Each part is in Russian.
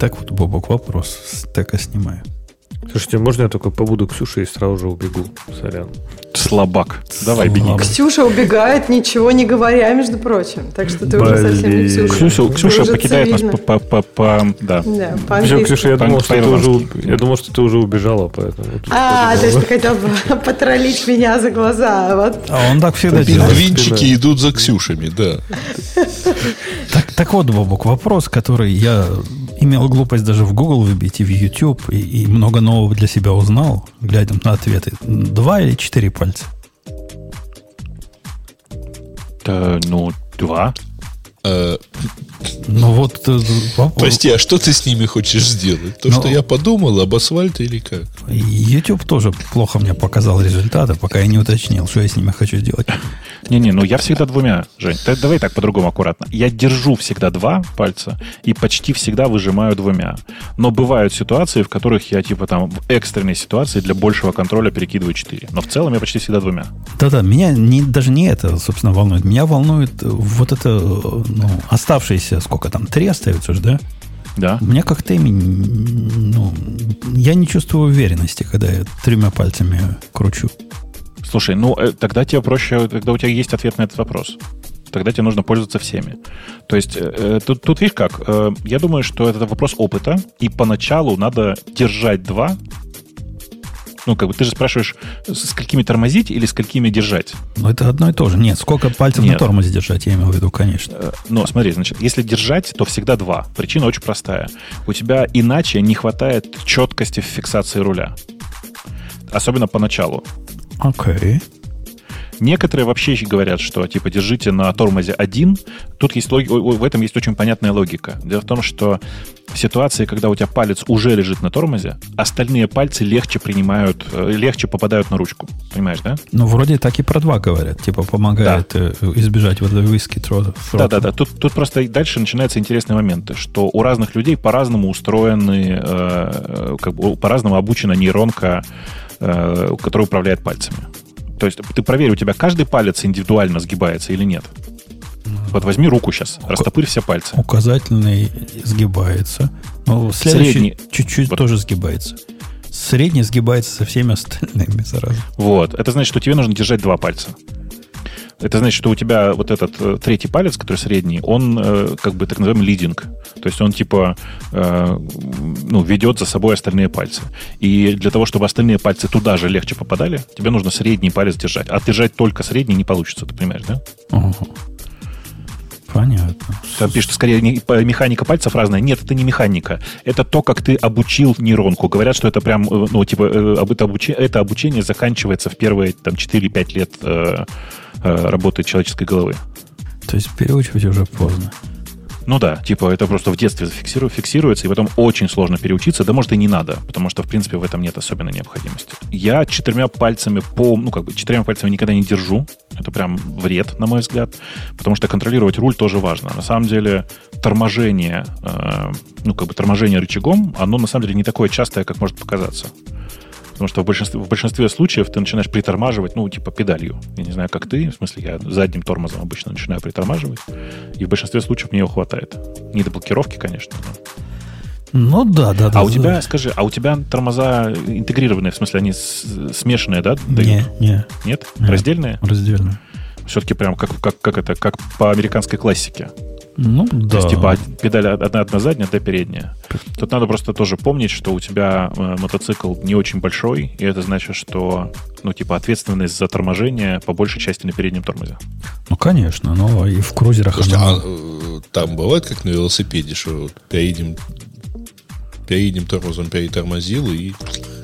Так вот, Бобок, вопрос. Стека снимаю. Слушайте, можно я только побуду Ксюшей и сразу же убегу? Сорян. Слабак. Давай, беги. Ксюша убегает, ничего не говоря, между прочим. Так что ты уже совсем не Ксюша. Ксюша, Ксюша уже покидает нас цивильно. по, по, по, по- да. Да, Все. Ксюша, я думал, что ты уже, я думал, что ты уже убежала, поэтому... А, то есть ты хотел бы потроллить меня за глаза. Вот. А он так всегда делает. Пингвинчики идут за Ксюшами, да. Так, так вот, Бобок, вопрос, который я имел глупость даже в Google выбить и в YouTube, и, и много нового для себя узнал, глядя на ответы. Два или четыре пальца? Э, ну, два. Э, Ну вот... э. Прости, а что ты с ними хочешь сделать? То, Ну- что я подумал об асфальте или как? YouTube тоже плохо мне показал результаты, пока я не уточнил, что я с ними хочу сделать. Не-не, ну я всегда двумя, Жень. Т- Давай так по-другому аккуратно. Я держу всегда два пальца и почти всегда выжимаю двумя. Но бывают ситуации, в которых я типа там в экстренной ситуации для большего контроля перекидываю четыре. Но в целом я почти всегда двумя. Да-да, меня не, даже не это, собственно, волнует. Меня волнует э, вот это, э, ну, оставшиеся, сколько там, три остаются же, да? Да. У меня как теми, ну, я не чувствую уверенности, когда я тремя пальцами кручу. Слушай, ну э, тогда тебе проще, когда у тебя есть ответ на этот вопрос. Тогда тебе нужно пользоваться всеми. То есть э, э, тут, тут видишь как, я думаю, что это вопрос опыта, и поначалу надо держать два. Ну, как бы ты же спрашиваешь, с сколькими тормозить или сколькими держать? Но это одно и то же. Нет, сколько пальцев на Нет. тормозе держать, я имею в виду, конечно. Но смотри, значит, если держать, то всегда два. Причина очень простая. У тебя иначе не хватает четкости в фиксации руля. Особенно поначалу. Окей. Некоторые вообще говорят, что типа держите на тормозе один. Тут есть логи- о- о, в этом есть очень понятная логика. Дело в том, что в ситуации, когда у тебя палец уже лежит на тормозе, остальные пальцы легче принимают, э, легче попадают на ручку. Понимаешь, да? Ну, вроде так и про два говорят. Типа, помогает э, избежать вот виски трота. Да, да, да. Тут, тут просто дальше начинаются интересные моменты, что у разных людей по-разному устроены, э, э, как бы по-разному обучена нейронка, э, которая управляет пальцами. То есть ты проверь, у тебя каждый палец индивидуально сгибается или нет. Вот возьми руку сейчас, растопырь все пальцы. Указательный сгибается. Ну, следующий Средний. чуть-чуть Вот. тоже сгибается. Средний сгибается со всеми остальными сразу. Вот. Это значит, что тебе нужно держать два пальца. Это значит, что у тебя вот этот э, третий палец, который средний, он э, как бы так называемый лидинг. То есть он типа э, ну, ведет за собой остальные пальцы. И для того, чтобы остальные пальцы туда же легче попадали, тебе нужно средний палец держать. А держать только средний не получится, ты понимаешь, да? Ого. Понятно. Там пишут, скорее, механика пальцев разная. Нет, это не механика. Это то, как ты обучил нейронку. Говорят, что это прям, э, ну, типа, э, это, обучи- это обучение заканчивается в первые, там, 4-5 лет э, работы человеческой головы. То есть переучивать уже поздно. Ну да, типа это просто в детстве зафиксиру- фиксируется, и потом очень сложно переучиться, да может и не надо, потому что, в принципе, в этом нет особенной необходимости. Я четырьмя пальцами по, ну как бы четырьмя пальцами никогда не держу, это прям вред, на мой взгляд, потому что контролировать руль тоже важно. На самом деле торможение, э, ну как бы торможение рычагом, оно на самом деле не такое частое, как может показаться. Потому что в большинстве, в большинстве случаев ты начинаешь притормаживать, ну, типа педалью. Я не знаю, как ты, в смысле, я задним тормозом обычно начинаю притормаживать. И в большинстве случаев мне его хватает. Не до блокировки, конечно. но. Ну да, да, да. А у да. тебя, скажи, а у тебя тормоза интегрированные, в смысле, они смешанные, да? дают? Не, не, Нет? Нет. Раздельные? раздельно. Все-таки прям как, как, как это, как по американской классике. Ну То да. есть, типа, педаль одна, одна задняя, одна передняя. Тут надо просто тоже помнить, что у тебя э, мотоцикл не очень большой, и это значит, что, ну, типа, ответственность за торможение по большей части на переднем тормозе. Ну, конечно, но и в крузерах Слушайте, она- а э, там бывает как на велосипеде, что вот передним, передним тормозом перетормозил и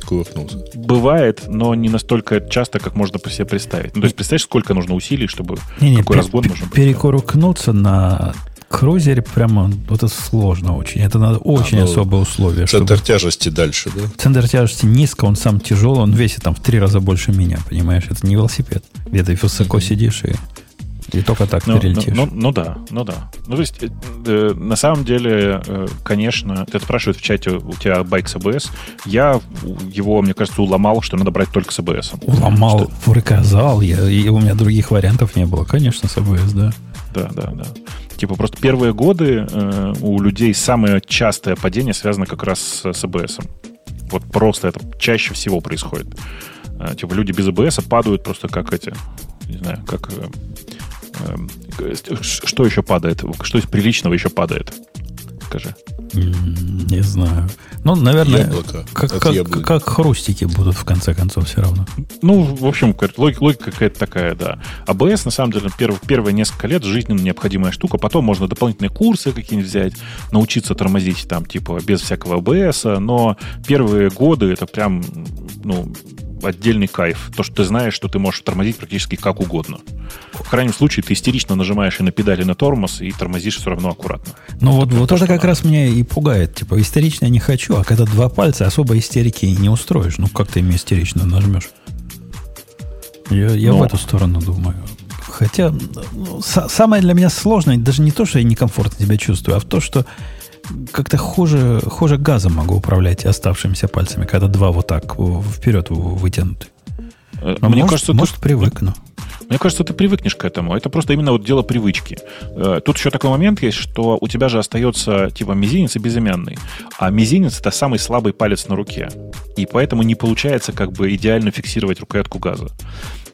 кувыркнулся. Бывает, но не настолько часто, как можно по себе представить. Ну, то есть, представляешь, сколько нужно усилий, чтобы Не-не, какой пе- разгон быть? Перекуркнуться на крузере прямо вот это сложно очень. Это надо очень ну, особые условия. чтобы- Центр тяжести дальше, да? Центр тяжести низко, он сам тяжелый, он весит там в три раза больше меня, понимаешь? Это не велосипед. Где ты высоко сидишь и, и только так Ну, перелетишь. ну, ну, ну да, ну да. Ну, то есть, э, э, на самом деле, э, конечно, ты спрашивают в чате, у тебя байк с АБС. Я его, мне кажется, уломал, что надо брать только с АБС. Уломал, приказал, я, и у меня других вариантов не было. Конечно, с АБС, да. Да, да, да. Типа просто первые годы э, у людей самое частое падение связано как раз с, с. Вот просто это чаще всего происходит. Э, типа люди без АБС падают просто как эти, не знаю, как... Э, что еще падает? Что из приличного еще падает? Скажи. Не знаю. Ну, наверное, Яблоко как, как, яблони. как хрустики будут в конце концов все равно. Ну, в общем, логика, логика какая-то такая, да. АБС, на самом деле, перв- первые несколько лет жизненно необходимая штука. Потом можно дополнительные курсы какие-нибудь взять, научиться тормозить там, типа, без всякого АБС. Но первые годы это прям, ну, отдельный кайф. То, что ты знаешь, что ты можешь тормозить практически как угодно. В крайнем случае, ты истерично нажимаешь и на педали, и на тормоз, и тормозишь все равно аккуратно. Ну вот, вот то, это как надо. раз меня и пугает. Типа, истерично я не хочу, а когда два пальца, особо истерики не устроишь. Ну, как ты ими истерично нажмешь? Я, я Ну. в эту сторону думаю. Хотя, ну, са- самое для меня сложное, даже не то, что я некомфортно себя чувствую, а в то, что как-то хуже, хуже газом могу управлять оставшимися пальцами, когда два вот так вперед вытянуты. Но Мне может, кажется, может, привыкну. Мне кажется, ты привыкнешь к этому. Это просто именно вот дело привычки. Э, Тут еще такой момент есть, что у тебя же остается типа мизинец и безымянный. А мизинец это самый слабый палец на руке. И поэтому не получается как бы идеально фиксировать рукоятку газа.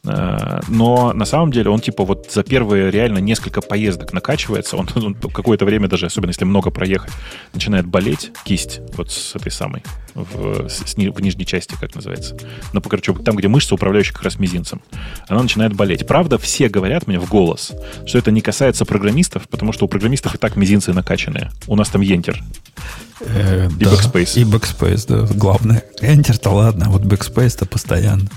Э, Но на самом деле он типа вот за первые реально несколько поездок накачивается. Он, он какое-то время даже, особенно если много проехать, начинает болеть кисть вот с этой самой в, с- в нижней части, как называется. Ну, короче, там, где мышца, управляющая как раз мизинцем. Она начинает болеть. Правда, все говорят мне в голос, что это не касается программистов, потому что у программистов и так мизинцы накачанные. У нас там ентер. Э, И backspace. И backspace, да, главное. Enter-то ладно, а вот backspace-то постоянно.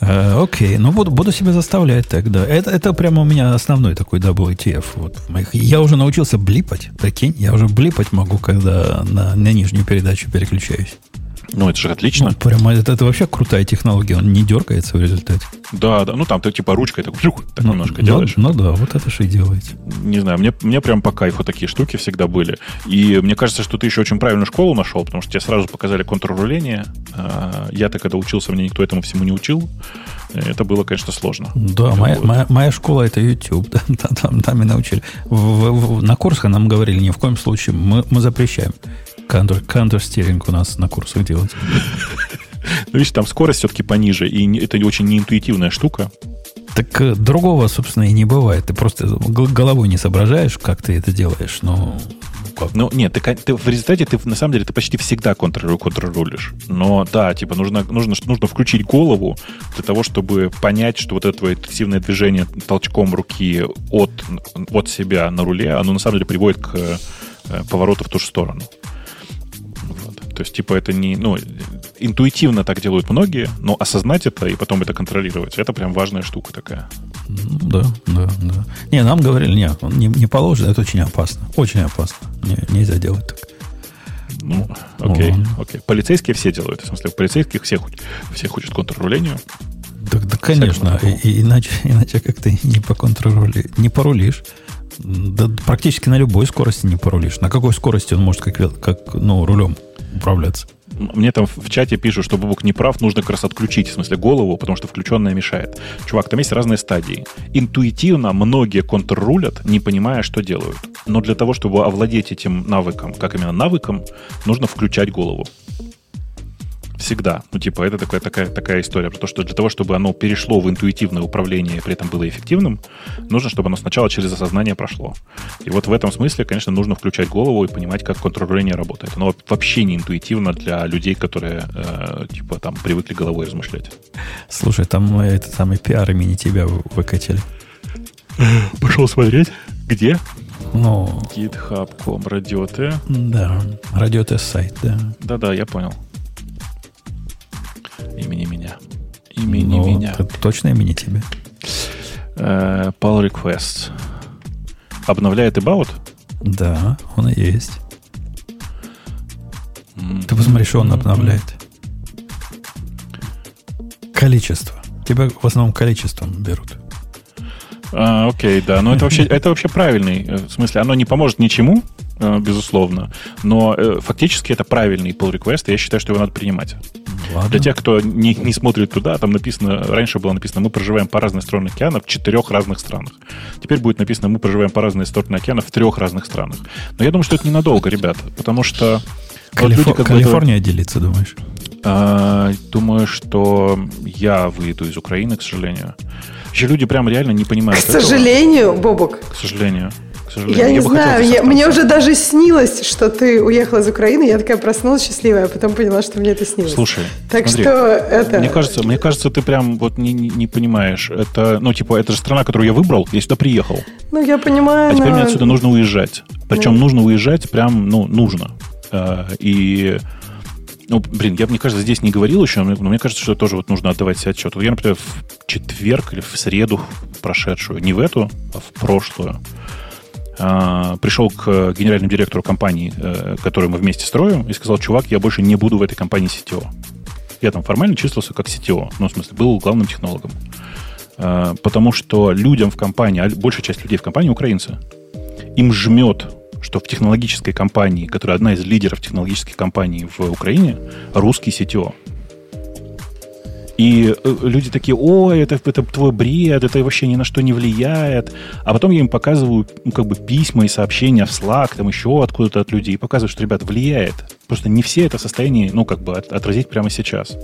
Э, окей, ну буду, буду себя заставлять тогда. Это, это прямо у меня основной такой WTF. Вот моих. Я уже научился блипать, прикинь, я уже блипать могу, когда на, на нижнюю передачу переключаюсь. Ну, это же отлично. Ну, прямо это, это вообще крутая технология, он не дергается в результате. Да, да. Ну, там ты типа ручкой так, так Ну, немножко ну, делаешь. Ну, да, вот это же и делаете. Не знаю, мне, мне прям по кайфу такие штуки всегда были. И мне кажется, что ты еще очень правильную школу нашел, потому что тебе сразу показали контрруление. А, Я-то когда учился, мне никто этому всему не учил. Это было, конечно, сложно. Да, моя, моя, моя школа это YouTube, там, там, там и научили. В- в- на курсах нам говорили, ни в коем случае мы, мы запрещаем counter, counter-steering у нас на курсах делать. Ну, видишь, там скорость все-таки пониже, и это очень неинтуитивная штука. Так э, другого, собственно, и не бывает. Ты просто головой не соображаешь, как ты это делаешь. Но как? Ну, нет, ты, ты в результате ты на самом деле ты почти всегда контролируешь. Но да, типа нужно, нужно, нужно включить голову для того, чтобы понять, что вот это твое интенсивное движение толчком руки от, от себя на руле, оно на самом деле приводит к э, повороту в ту же сторону. То есть, типа, это не... Ну, интуитивно так делают многие, но осознать это и потом это контролировать, это прям важная штука такая. Ну, да, да, да. Не, нам говорили, нет, не, не положено, это очень опасно. Очень опасно. Не- нельзя делать так. Ну, окей, ладно. окей. Полицейские все делают. В смысле, полицейских все, хуч- все хочет контрруллению. Да, да, конечно, и- и иначе, иначе как ты не по контролю не порулишь. Да, практически на любой скорости не порулишь. На какой скорости он может как, как ну, рулем управляться? Мне там в чате пишут, что Бубук не прав, нужно как раз отключить, в смысле, голову, потому что включенная мешает. Чувак, там есть разные стадии. Интуитивно многие контррулят, не понимая, что делают. Но для того, чтобы овладеть этим навыком, как именно навыком, нужно включать голову. Всегда. Ну, типа, это такая, такая, такая история про то, что для того, чтобы оно перешло в интуитивное управление и при этом было эффективным, нужно, чтобы оно сначала через осознание прошло. И вот в этом смысле, конечно, нужно включать голову и понимать, как контрруление работает. Оно вообще не интуитивно для людей, которые, э, типа, там, привыкли головой размышлять. Слушай, там э, этот самый пиар имени тебя вы- выкатили. Пошел смотреть. Где? Ну, GitHub.com, радиоте. да, радиотест сайт, да. Да-да, я понял. Имени меня. Имени Ну, меня. это точно имени тебя. Э, Pull requests. Обновляет About? Да, он и есть. Ты посмотри, что он обновляет. Количество. Тебя в основном количеством берут. А, окей, да. Но это вообще, это вообще правильный. э, В смысле, оно не поможет ничему, э, безусловно, но фактически это правильный pull request, и я считаю, что его надо принимать. Ладно. Для тех, кто не, не смотрит туда, там написано, раньше было написано, мы проживаем по разные стороны океана в четырех разных странах. Теперь будет написано, мы проживаем по разные стороны океана в трех разных странах. Но я думаю, что это ненадолго, ребят, потому что... вот Калифо- люди как Калифорния делится, думаешь? А, думаю, что я выйду из Украины, к сожалению. Еще люди прям реально не К понимают этого. сожалению, Бобок, К сожалению. К сожалению. я не знаю, я- мне уже даже снилось, что ты уехал из Украины, я такая проснулась счастливая, а потом поняла, что мне это снилось. Слушай, так смотри, что это... Мне кажется, мне кажется, ты прям вот не, не, понимаешь. Это, ну, типа, это же страна, которую я выбрал, я сюда приехал. Ну, я понимаю, А теперь но- мне отсюда нужно уезжать. Причем Ну. нужно уезжать прям, ну, нужно. А, И, ну, блин, я, мне кажется, здесь не говорил еще, но мне кажется, что тоже вот нужно отдавать себе отчет. Вот я, например, в четверг или в среду прошедшую, не в эту, а в прошлую, пришел к генеральному директору компании, э, которую мы вместе строим, и сказал, чувак, я больше не буду в этой компании CTO. Я там формально числился как CTO, ну, в смысле, был главным технологом. А, Потому что людям в компании, а большая часть людей в компании украинцы, им жмет, что в технологической компании, которая одна из лидеров технологических компаний в Украине, русский CTO. И э, люди такие, ой, это, это твой бред, это вообще ни на что не влияет. А потом я им показываю ну, как бы письма и сообщения в Slack, там еще откуда-то от людей, и показываю, что, ребят, влияет. Просто не все это в состоянии, ну, как бы от- отразить прямо сейчас.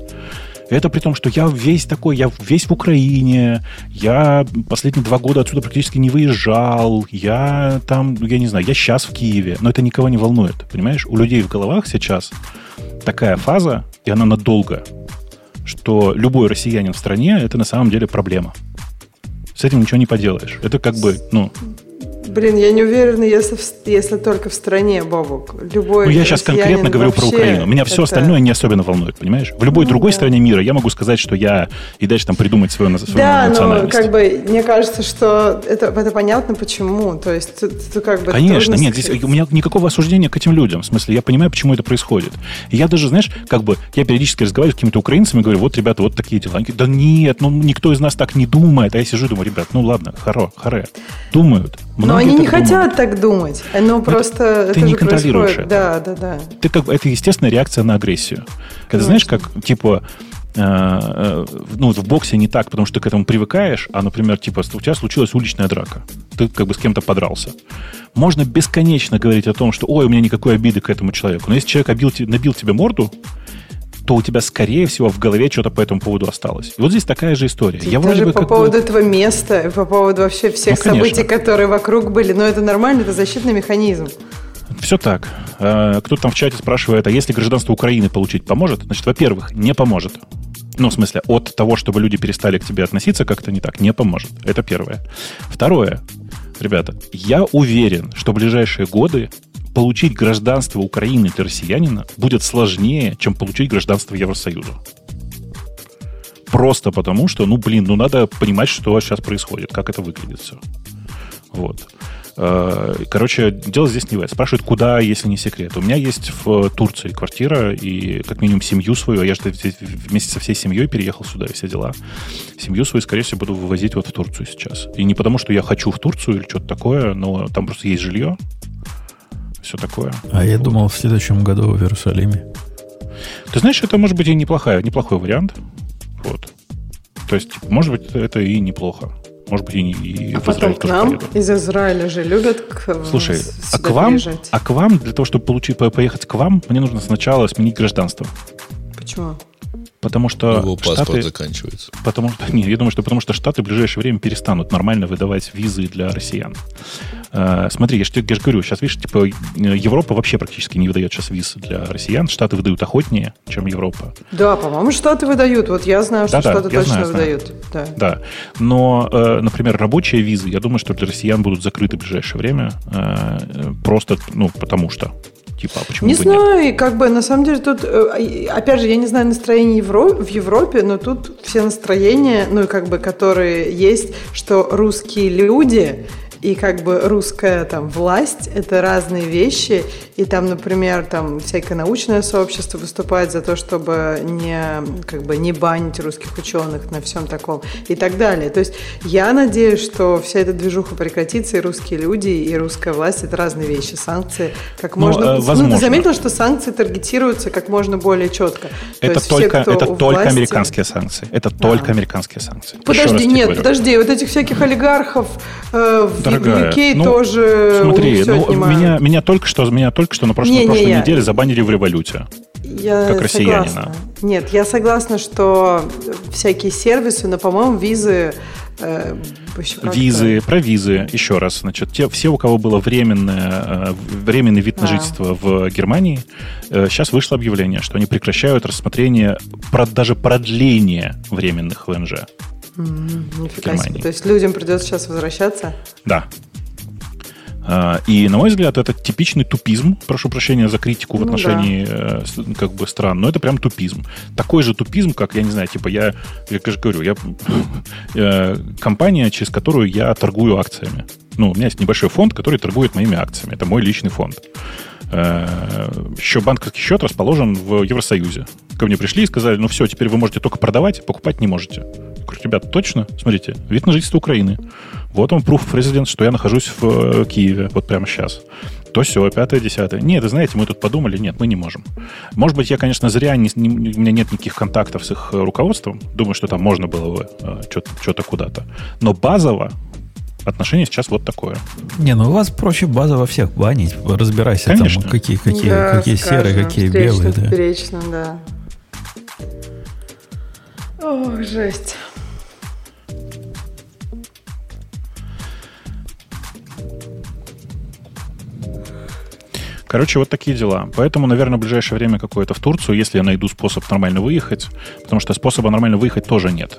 Это при том, что я весь такой, я весь в Украине, я последние два года отсюда практически не выезжал, я там, я не знаю, я сейчас в Киеве, но это никого не волнует, понимаешь? У людей в головах сейчас такая фаза, и она надолго, что любой россиянин в стране это на самом деле проблема. С этим ничего не поделаешь. Это как бы, ну, Блин, я не уверена, если, если только в стране, Бобок. Любой Ну, я сейчас конкретно говорю про Украину. Меня все это- остальное не особенно волнует, понимаешь? В любой Ну, другой да. стране мира я могу сказать, что я и дальше там придумать свою, на- свою Да, но национальность. как бы мне кажется, что это, это понятно почему. То есть тут, тут как бы Конечно, нет, здесь у меня никакого осуждения к этим людям. В смысле, я понимаю, почему это происходит. Я даже, знаешь, как бы, я периодически разговариваю с какими-то украинцами, говорю, вот, ребята, вот такие дела. Они говорят, да нет, ну, никто из нас так не думает. А я сижу и думаю, ребят, ну, ладно, хоро, харе. Думают. Но Многие они не думают. хотят так думать. Ну просто ты это не же контролируешь происходит. это. Да, да, да. Ты как это естественная реакция на агрессию. Когда, знаешь, как, типа, э, э, ну, в боксе не так, потому что ты к этому привыкаешь, а, например, типа, у тебя случилась уличная драка. Ты как бы с кем-то подрался. Можно бесконечно говорить о том, что, ой, у меня никакой обиды к этому человеку. Но если человек обил, набил тебе морду, то у тебя, скорее всего, в голове что-то по этому поводу осталось. И вот здесь такая же история. Я Даже вроде бы по как бы- поводу этого места, по поводу вообще всех Ну, конечно. событий, которые вокруг были. Но это нормально, это защитный механизм. Все так. Э, Кто-то там в чате спрашивает, а если гражданство Украины получить поможет? Значит, во-первых, не поможет. Ну, в смысле, от того, чтобы люди перестали к тебе относиться как-то не так, не поможет. Это первое. Второе. Ребята, я уверен, что в ближайшие годы получить гражданство Украины для россиянина будет сложнее, чем получить гражданство Евросоюза. Просто потому, что, ну, блин, ну, надо понимать, что сейчас происходит, как это выглядит все. Вот. Э, Короче, дело здесь не в этом. Спрашивают, куда, если не секрет. У меня есть в Турции квартира и как минимум семью свою. а Я же вместе со всей семьей переехал сюда и все дела. Семью свою, скорее всего, буду вывозить вот в Турцию сейчас. И не потому, что я хочу в Турцию или что-то такое, но там просто есть жилье. Все такое. А я Вот. думал, в следующем году в Иерусалиме. Ты знаешь, это может быть и неплохая, неплохой вариант. Вот. То есть, может быть, это и неплохо. Может быть, и, не- и А в потом Израиль к нам поеду. из Израиля же любят к, Слушай, с- а к вам, приезжать. а к вам, для того, чтобы получить, по- поехать к вам, мне нужно сначала сменить гражданство. Почему? Потому что Его паспорт Штаты, заканчивается. потому что, не, я думаю, что потому что Штаты в ближайшее время перестанут нормально выдавать визы для россиян. Э, смотри, я же, тебе- я же говорю, сейчас, видишь, типа, э, Европа вообще практически не выдает сейчас виз для россиян. Штаты выдают охотнее, чем Европа. Да, по-моему, Штаты выдают. Вот я знаю, что Да-да, Штаты я точно знаю, знаю. выдают. Да. Да. Но, э, например, рабочие визы, я думаю, что для россиян будут закрыты в ближайшее время. э, просто, ну, потому что. Типа, а почему Не бы нет? знаю, и как бы на самом деле тут, э, и- опять же, я не знаю настроение Евро- в Европе, но тут все настроения, ну и как бы, которые есть, что русские люди и как бы русская там власть – это разные вещи, и там, например, там всякое научное сообщество выступает за то, чтобы не, как бы, не банить русских ученых на всем таком и так далее. То есть я надеюсь, что вся эта движуха прекратится, и русские люди, и русская власть – это разные вещи. Санкции как Ну, можно… э, Ну, ты заметил, что санкции таргетируются как можно более четко? То Это есть все, только, кто это только власти- американские санкции. Это только американские санкции. Подожди, нет, говорю. подожди, вот этих всяких олигархов э, в Дорогая, UK ну, тоже Смотри, ну, меня, меня только что, меня только что на прошлой, Не, не, прошлой я- неделе забанили в революте. Я как россиянина. согласна. Нет, я согласна, что всякие сервисы, но, по-моему, визы... э, Визы, про визы, еще раз, значит, те, все, у кого было временное, э, временный вид на А. жительство в Германии, э, сейчас вышло объявление, что они прекращают рассмотрение, даже продление временных ВНЖ. Нифига себе. То есть людям придется сейчас возвращаться? Да. А, И, на мой взгляд, это типичный тупизм. Прошу прощения за критику в Ну отношении э, с- как бы стран, но это прям тупизм. Такой же тупизм, как, я не знаю, типа я, я же говорю, я э, компания, через которую я торгую акциями. Ну, у меня есть небольшой фонд, который торгует моими акциями. Это мой личный фонд. Э, Еще банковский счет расположен в Евросоюзе. Ко мне пришли и сказали, ну все, теперь вы можете только продавать, покупать не можете. Я говорю, ребята, точно? Смотрите, вид на жительство Украины. Вот он, proof of residence, что я нахожусь в э, Киеве, вот прямо сейчас. То все, пятое, десятое. Нет, вы знаете, мы тут подумали, нет, мы не можем. Может быть, я, конечно, зря, не, не- у меня нет никаких контактов с их э, руководством. Думаю, что там можно было бы э, что-то куда-то. Но базово отношение сейчас вот такое. Не, ну у вас проще базово всех банить. Разбирайся Конечно. там, какие, какие, Да, какие скажем, серые, какие встречно, белые. Да. да. Ох, жесть. Короче, вот такие дела. Поэтому, наверное, в ближайшее время какое-то в Турцию, если я найду способ нормально выехать, потому что способа нормально выехать тоже нет.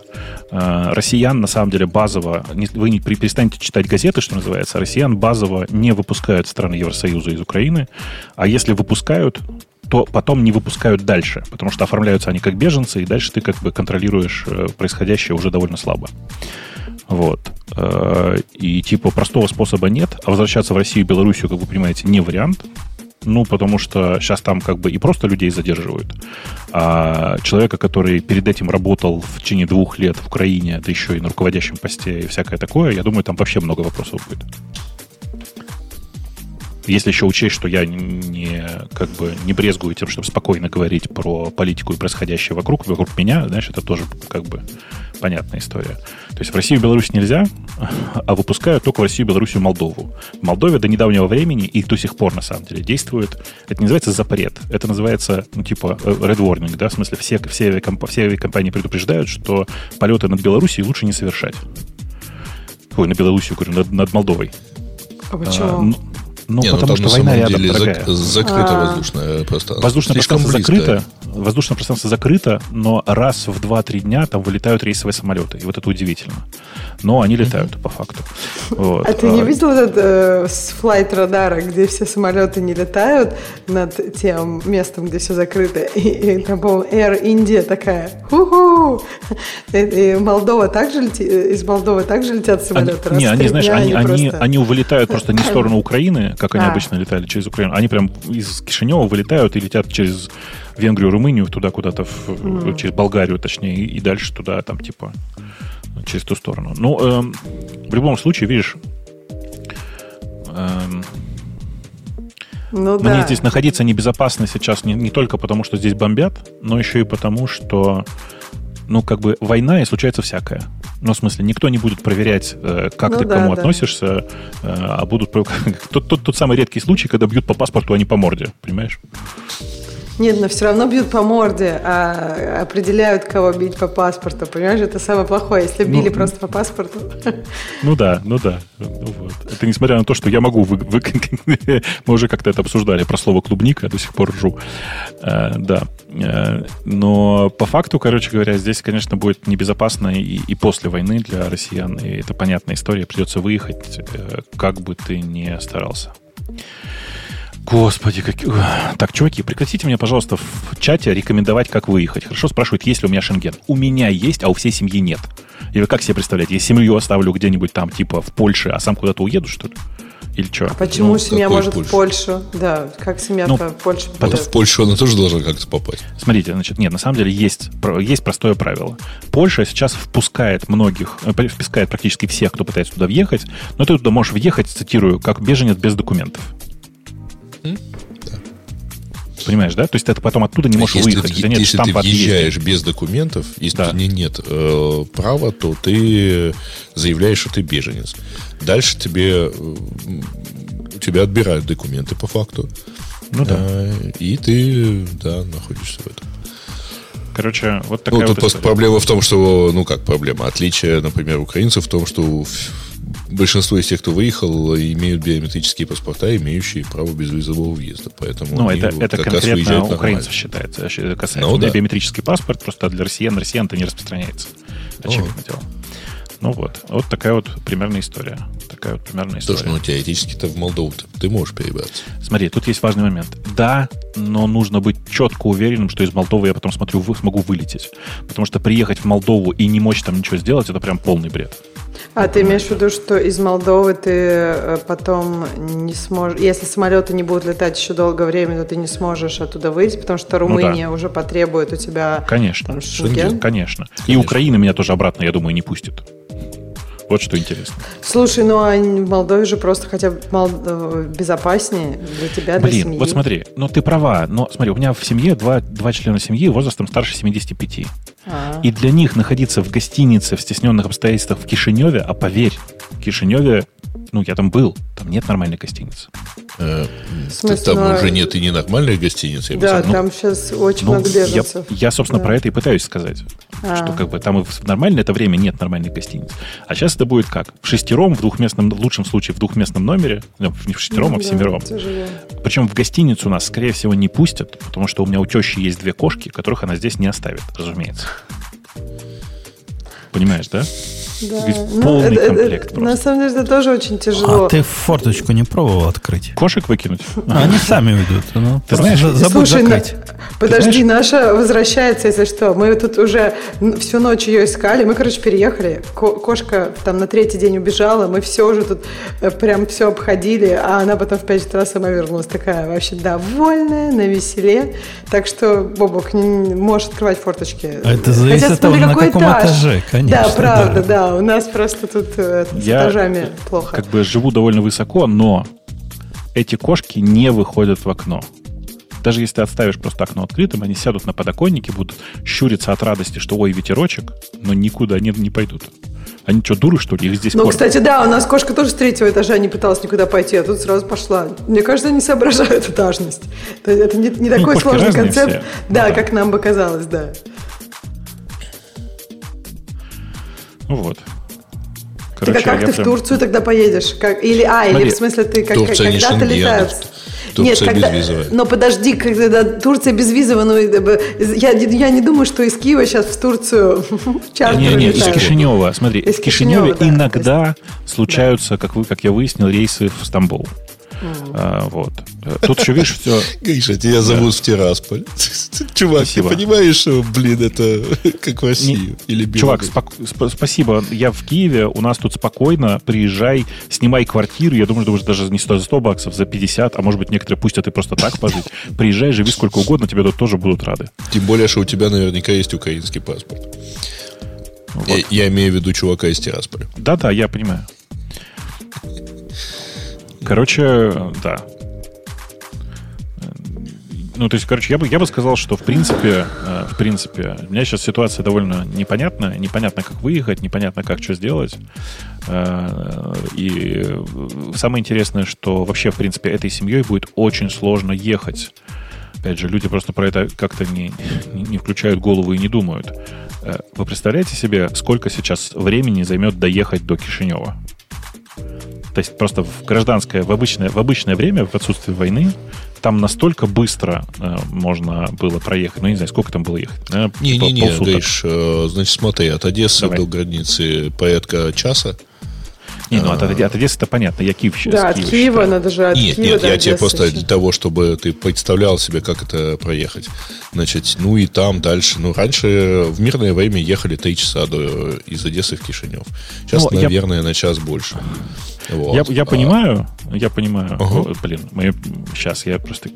Э, Россиян, на самом деле, базово, вы не перестанете читать газеты, что называется, россиян базово не выпускают страны Евросоюза из Украины, а если выпускают, то потом не выпускают дальше, потому что оформляются они как беженцы, и дальше ты как бы контролируешь э, происходящее уже довольно слабо. Вот. Э, И типа простого способа нет, а возвращаться в Россию и Белоруссию, как вы понимаете, не вариант. Ну, потому что сейчас там как бы и просто людей задерживают. А человека, который перед этим работал в течение двух лет в Украине, да еще и на руководящем посте и всякое такое, я думаю, там вообще много вопросов будет. Если еще учесть, что я не, как бы, не брезгую тем, чтобы спокойно говорить про политику и происходящее вокруг, вокруг меня, знаешь, это тоже как бы понятная история. То есть в Россию и Беларусь нельзя, а выпускают только в Россию, Белоруссию, Молдову. В Молдове до недавнего времени и до сих пор, на самом деле, действует, это не называется запрет, это называется, ну, типа, э, red warning, да, в смысле, все, все, авиакомп- все авиакомпании предупреждают, что полеты над Белоруссией лучше не совершать. Ой, на Белоруссию, говорю, над, над Молдовой. А А, почему? ну, ну, Не, потому там что на война самом рядом, деле дорогая. зак- закрыто А. воздушное пространство. Воздушное Слишком пространство близко. закрыто, воздушное пространство закрыто, но раз в 2-3 дня там вылетают рейсовые самолеты. И вот это удивительно. Но они летают, по факту. Вот. А ты не А, видел этот э, с флайт радара, где все самолеты не летают над тем местом, где все закрыто? И, и там, по-моему, Air India такая. Ху-ху! И, и Молдова также лети- э, из Молдовы также летят Они, самолеты? Раз не, они, знаешь, они, они, просто- они вылетают просто не в сторону Украины, как они А. обычно летали через Украину. Они прям из Кишинева вылетают и летят через Венгрию, Румынию, туда куда-то, в- через Болгарию, точнее, и, дальше туда, там, типа, через ту сторону. Ну, эм, в любом случае, видишь, эм, Ну Мне да. здесь находиться небезопасно сейчас не, не только потому, что здесь бомбят, но еще и потому, что, ну, как бы война и случается всякое. Ну, в смысле, никто не будет проверять, э, как Ну ты к кому да. относишься, э, а будут... Тот, тот, тот самый редкий случай, когда бьют по паспорту, а не по морде, понимаешь? Нет, но все равно бьют по морде, а определяют, кого бить по паспорту. Понимаешь, это самое плохое. Если Ну, били просто по паспорту. Ну да, ну да. Ну вот. Это несмотря на то, что я могу... вы- вы- Мы уже как-то это обсуждали про слово клубника, я до сих пор ржу. Э, да. Э, но по факту, короче говоря, здесь, конечно, будет небезопасно и, и после войны для россиян. И это понятная история. Придется выехать, э, как бы ты ни старался. Господи, как... Так, чуваки, прекратите мне, пожалуйста, в чате рекомендовать, как выехать. Хорошо, спрашивают, есть ли у меня шенген. У меня есть, а у всей семьи нет. И вы как себе представляете, я семью оставлю где-нибудь там, типа в Польше, а сам куда-то уеду, что ли? Или что? А почему Ну, семья может в Польшу? Да, как семья Ну, в Польшу попадет? в Польшу она тоже должна как-то попасть. Смотрите, значит, нет, на самом деле есть, есть простое правило. Польша сейчас впускает многих, э, впускает практически всех, кто пытается туда въехать, но ты туда можешь въехать, цитирую, как беженец без документов. Понимаешь, да? То есть ты потом оттуда не можешь если выехать. ты, нет если ты въезжаешь без документов, если Да. у тебя нет э, права, то ты заявляешь, что ты беженец. Дальше тебе э, у тебя отбирают документы по факту. Ну да. Э, и ты, да, находишься в этом. Короче, вот Ну, такая тут вот просто история. проблема в том, что, ну как проблема, отличие, например, украинцев в том, что большинство из тех, кто выехал, имеют биометрические паспорта, имеющие право безвизового въезда. Поэтому Ну, это, вот это как раз конкретно выезжают украинцев считается. Это касается. Ну да. биометрический паспорт, просто для россиян, россиян это не распространяется. Очевидное дело. Ну вот. Вот такая вот примерная история. Такая вот примерная история. Слушай, ну теоретически-то в Молдову ты можешь перебраться. Смотри, тут есть важный момент. Да, но нужно быть четко уверенным, что из Молдовы я потом смотрю, вы, смогу вылететь. Потому что приехать в Молдову и не мочь там ничего сделать, это прям полный бред. А ты имеешь в виду, что из Молдовы ты э, потом не сможешь... Если самолеты не будут летать еще долгое время, то ты не сможешь оттуда выйти, потому что Ну да. Румыния уже потребует у тебя Конечно. там, Шенген. Конечно. И Украина меня тоже обратно, я думаю, не пустит. Вот что интересно. Слушай, ну а в Молдове же просто хотя бы Мол- э, безопаснее для тебя, для Блин, семьи. вот смотри, ну ты права, но смотри, у меня в семье два, два члена семьи возрастом старше 75. А. И для них находиться в гостинице в стесненных обстоятельствах в Кишиневе, а поверь, в Кишиневе, ну я там был, там нет нормальной гостиницы. Э, смысле, там ну, уже нет и ненормальных гостиниц, я бы Да, сказал. там сейчас очень Ну, много я, беженцев. я, собственно, Да. про это и пытаюсь сказать. А. Что как бы там в нормальное это время нет нормальных гостиниц. А сейчас это будет как? В шестером, в двухместном, в лучшем случае в двухместном номере, ну, не в шестером, а в Да, семером. тяжело. Причем в гостиницу нас, скорее всего, не пустят, потому что у меня у тещи есть две кошки, которых она здесь не оставит, разумеется. Понимаешь, да? Да. Ведь Ну, полный это- это- комплект На просто. самом деле это тоже очень тяжело. А ты форточку не пробовал открыть? Кошек выкинуть? Они сами уйдут. Ну, Ты знаешь, за- забудь Слушай, закрыть. Подожди, наша возвращается, если что. Мы тут уже всю ночь ее искали. Мы, короче, переехали. Ко- кошка там на третий день убежала. Мы все уже тут э, прям все обходили. А она потом в 5 утра сама вернулась. Такая вообще довольная, на веселе. Так что, Бобок, можешь открывать форточки. А это зависит Хотя, от того, на какой каком этаж. этаже, конечно, Да, правда, да. да. У нас просто тут э, с Я этажами плохо. как бы живу довольно высоко, но эти кошки не выходят в окно. Даже если ты отставишь просто окно открытым, они сядут на подоконнике, будут щуриться от радости, что ой, ветерочек, но никуда не, не пойдут. Они что, дуры, что ли? Их здесь Ну, кормят. кстати, да, у нас кошка тоже с третьего этажа не пыталась никуда пойти, а тут сразу пошла. Мне кажется, они соображают этажность. То есть Это не, не такой кошки сложный концепт, все. да, Ну да. как нам бы казалось, да. Ну вот. так а как ты в прям- Турцию тогда поедешь? Как, или, а, или Смотри, в смысле ты как, когда-то летаешь? Турция когда, безвизовая. но подожди, когда Турция безвизовая, ну, я, я не думаю, что из Киева сейчас в Турцию в чартеры Не, не, из. Кишинева. Смотри, Из из Кишинева Кишинева, да, иногда случаются, как, вы, как я выяснил, рейсы в Стамбул. А, вот. Тут еще, видишь, все... Гриша, тебя зовут в Тирасполь. Чувак, ты понимаешь, что, блин, это как в Россию? Или Чувак, спасибо. Я в Киеве, у нас тут спокойно. Приезжай, снимай квартиру. Я думаю, что даже не 100 за 100 баксов, за 50, а может быть, некоторые пустят и просто так пожить. Приезжай, живи сколько угодно, тебе тут тоже будут рады. Тем более, что у тебя наверняка есть украинский паспорт. Вот. Я, я имею в виду чувака из Тирасполя. Да-да, я понимаю. Короче, да. Ну, то есть, короче, я бы, я бы сказал, что в принципе, э, в принципе, у меня сейчас ситуация довольно непонятная. Непонятно, как выехать, непонятно, как что сделать. Э, И э, самое интересное, что вообще, в принципе, этой семьей будет очень сложно ехать. Опять же, люди просто про это как-то не, не, включают голову и не думают. Э, Вы представляете себе, сколько сейчас времени займет доехать до Кишинева? То есть просто в гражданское, в обычное, в обычное время, в отсутствие войны, там настолько быстро э, можно было проехать. Ну, не знаю, сколько там было ехать. Типа Не-не-не, полсуток. Гриш, э, значит, смотри, от Одессы Давай. до границы порядка часа. Не, ну от, от Одессы это понятно, я Киев сейчас. Да, от Киева Киева надо же от Нет, Киева нет, я тебе просто еще. для того, чтобы ты представлял себе, как это проехать. Значит, ну и там дальше. Ну, раньше в мирное время ехали три часа до, из Одессы в Кишинев. Сейчас, Ну, я- наверное, на час больше. Вот. Я, я А, понимаю, я понимаю. О, Блин, сейчас я просто...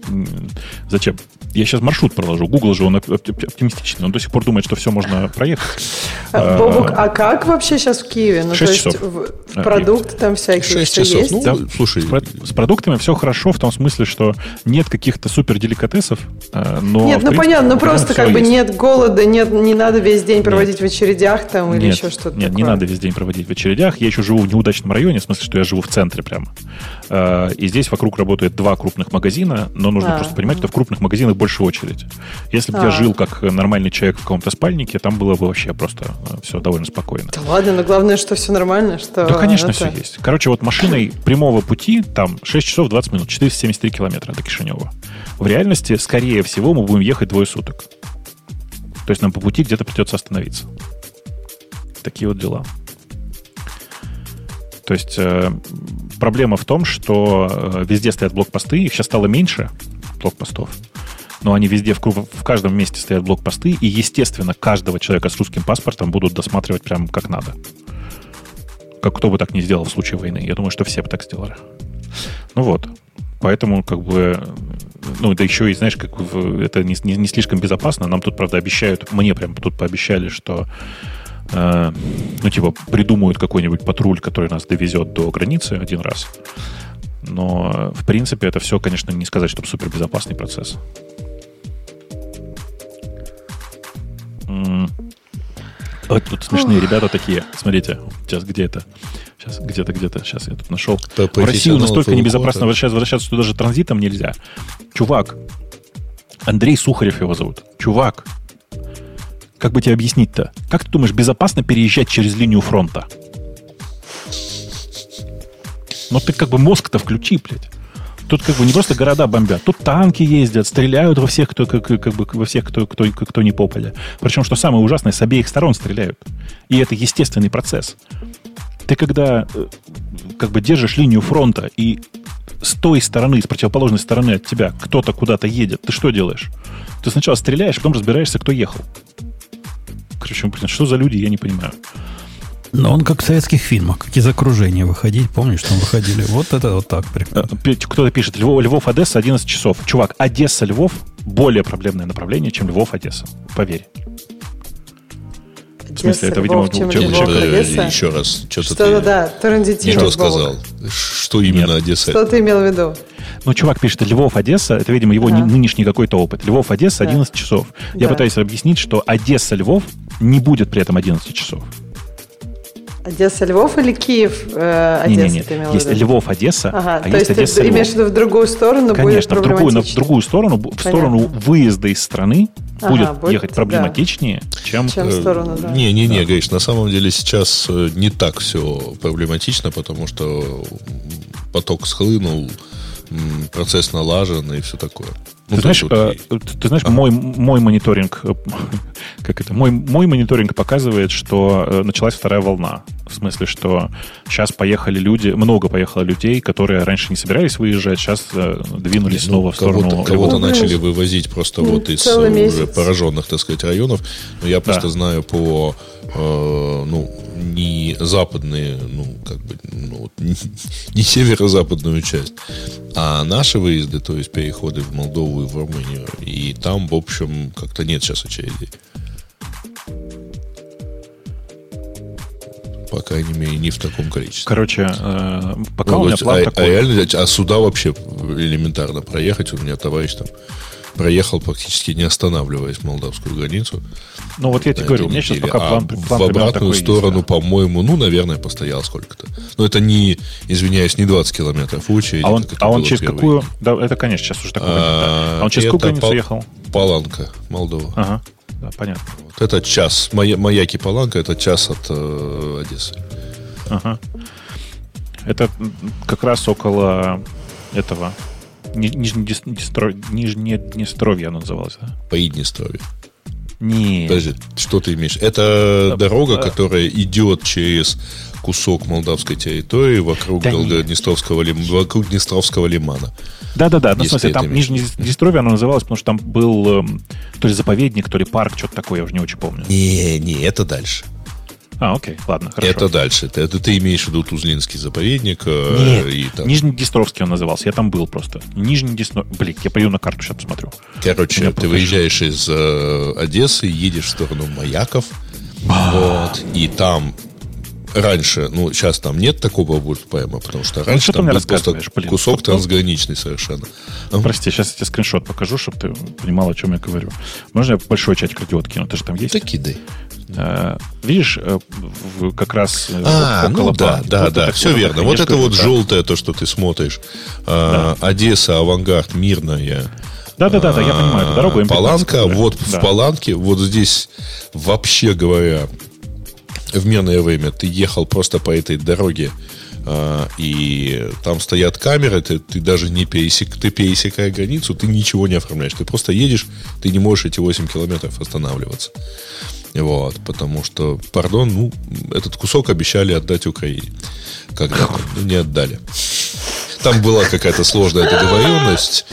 Зачем? Я сейчас маршрут проложу. Google же, он оп- оп- оптимистичный. Он до сих пор думает, что все можно проехать. А, Бобук, а как вообще сейчас в Киеве? Ну, Шесть то есть часов. в- А, продукты там всякие, Шесть всё часов. есть? Ну, Да. слушай, С, про- с продуктами все хорошо в том смысле, что нет каких-то супер деликатесов, но... Нет, ну понятно, ну просто как бы есть. нет голода, нет, не надо весь день проводить в очередях там или нет, еще что-то Нет, не надо весь день проводить в очередях. Я еще живу в неудачном районе, в смысле, что я живу в центре прямо. Э, И здесь вокруг работает два крупных магазина, но нужно А, просто понимать, что в крупных магазинах больше очередь. Если бы я А. жил как нормальный человек в каком-то спальнике, там было бы вообще просто все довольно спокойно. Да ладно, но главное, что все нормально, что... Да, конечно, это- все есть. Короче, вот машиной прямого пути там 6 часов 20 минут, 473 километра до Кишинева. В реальности, скорее всего, мы будем ехать двое суток. То есть нам по пути где-то придется остановиться. Такие вот дела. То есть э, проблема в том, что э, везде стоят блокпосты, их сейчас стало меньше, блокпостов, но они везде, в, в каждом месте стоят блокпосты, и, естественно, каждого человека с русским паспортом будут досматривать прям как надо. Как кто бы так не сделал в случае войны. Я думаю, что все бы так сделали. Ну вот. Поэтому, как бы, ну, да еще и, знаешь, как это не, не- не слишком безопасно. Нам тут, правда, обещают, мне прям тут пообещали, что э, ну, типа, придумают какой-нибудь патруль, который нас довезет до границы один раз. Но, в принципе, это все, конечно, не сказать, чтобы супербезопасный процесс. М. Вот тут смешные ребята такие. Смотрите, сейчас где это? Сейчас где-то, где-то. Сейчас я тут нашел. По- В Россию настолько небезопасно возвращаться, возвращаться туда даже транзитом нельзя. Чувак, Андрей Сухарев его зовут. Чувак, как бы тебе объяснить-то? Как ты думаешь, безопасно переезжать через линию фронта? Но ты как бы мозг-то включи, блядь. Тут как бы не просто города бомбят, тут танки ездят, стреляют во всех, кто, как, как бы, во всех, кто, кто, кто не попали. Причем, что самое ужасное, с обеих сторон стреляют. И это естественный процесс. Ты когда э, как бы держишь линию фронта и с той стороны, с противоположной стороны от тебя кто-то куда-то едет, ты что делаешь? Ты сначала стреляешь, потом разбираешься, кто ехал. Короче, блин, что за люди, я не понимаю. Но он как в советских фильмах, как из окружения выходить. Помнишь, там выходили? Вот это вот так Э, примерно. пи- Кто-то пишет, Львов, Львов, Одесса 11 часов. Чувак, Одесса, Львов более проблемное направление, чем Львов, Одесса. Поверь. Одесса, смысле, это, видимо, чем- Подожди, Одесса. еще раз. Что-то Что-то, ты да, что Бобук. сказал? Что именно Одесса? Что ты имел в виду? Ну, чувак пишет, Львов, Одесса, это, видимо, его ни- нынешний какой-то опыт. Львов, Одесса, Да. 11 часов. Я Да. пытаюсь объяснить, что Одесса, Львов не будет при этом 11 часов. Одесса, Львов или Киев, э, Одесса ты имел в Есть виду? Львов, Одесса, Ага, а то есть есть Одесса, ты Львов. имеешь в виду в другую сторону будет Конечно, в другую, на- в другую сторону, бу- в Понятно. сторону выезда из страны Ага, будет, будет, ехать да. проблематичнее, чем... Чем в сторону, да. Не-не-не, Гриш, на самом деле сейчас э, не так все проблематично, потому что поток схлынул, процесс налажен и все такое. Ну, Ты знаешь, вот э, ты знаешь, мой, мой мониторинг, э, как это, мой, мой мониторинг показывает, что э, началась вторая волна. В смысле, что сейчас поехали люди, много поехало людей, которые раньше не собирались выезжать, сейчас двинулись Ну, снова в сторону кого-то, кого-то начали вывозить просто Ну, вот из уже месяц. пораженных, так сказать, районов. Но я просто Да. знаю по э, ну, не западные, ну, как бы, ну, вот, не, не северо-западную часть, а наши выезды, то есть переходы в Молдову и в Румынию. И там, в общем, как-то нет сейчас очередей. По крайней мере, не в таком количестве. Короче, э, пока Ну, у меня план а, такой. а реально, а сюда вообще элементарно проехать. У меня товарищ там проехал практически не останавливаясь молдавскую границу. ну вот я тебе говорю, у меня сейчас пока А план, план в обратную такой есть, сторону, да. по-моему, ну, наверное, постоял сколько-то. Но это не, извиняюсь, не 20 километров очереди. А он, а он через первые какую... Да, это, конечно, сейчас уже такой да. А, А он через какую границу Пал- ехал? Паланка, Молдова. Ага, да, понятно. Вот это час. Мая- Маяки Паланка это час от э, Одессы. Ага. Это как раз около этого Ни- Нижнеднестро- Нижнеднестровье оно называлось, да? По Иднестрове. Не. Подожди, что ты имеешь? Это Да, дорога, да. которая идет через кусок молдавской территории вокруг Да нет. Белгород-Днестровского, лим- вокруг Днестровского лимана. Да-да-да, ну, в смысле, там. Нижний Днестровье оно называлось, потому что там был эм, то ли заповедник, то ли парк, что-то такое, я уже не очень помню. Не, не, это дальше. А, окей, ладно, хорошо. Это дальше. Это, это ты имеешь в виду Тузлинский заповедник. э, Нет, и там. Нижний Днестровский он назывался, я там был просто. Нижний Днестровский, блин, я пойду на карту сейчас посмотрю. Короче, ты просто выезжаешь из э, Одессы, едешь в сторону Маяков. Вот. И там раньше, ну, сейчас там нет такого прямо, потому что раньше что ты там был просто блин? кусок Вот- трансграничный совершенно. Ну, Прости, сейчас я тебе скриншот покажу, чтобы ты понимал, о чем я говорю. Можно я большой чатик радио откину? Ты же там есть? Да кидай. Э, видишь, э, как раз э, А, около ну да, да, Вот да, все верно. Вот это вот да. желтое, то, что ты смотришь. А, Одесса, авангард, мирная. Да-да-да, да, я понимаю, это дорога А, М15, Паланка, вот да. в Паланке, вот здесь, вообще говоря, в мирное время ты ехал просто по этой дороге, а, и там стоят камеры, ты, ты даже не пересек, ты пересекая границу, ты ничего не оформляешь. Ты просто едешь, ты не можешь эти 8 километров останавливаться. Вот, потому что, пардон, ну, этот кусок обещали отдать Украине. Когда-то, ну, не отдали. Там была какая-то сложная договоренность.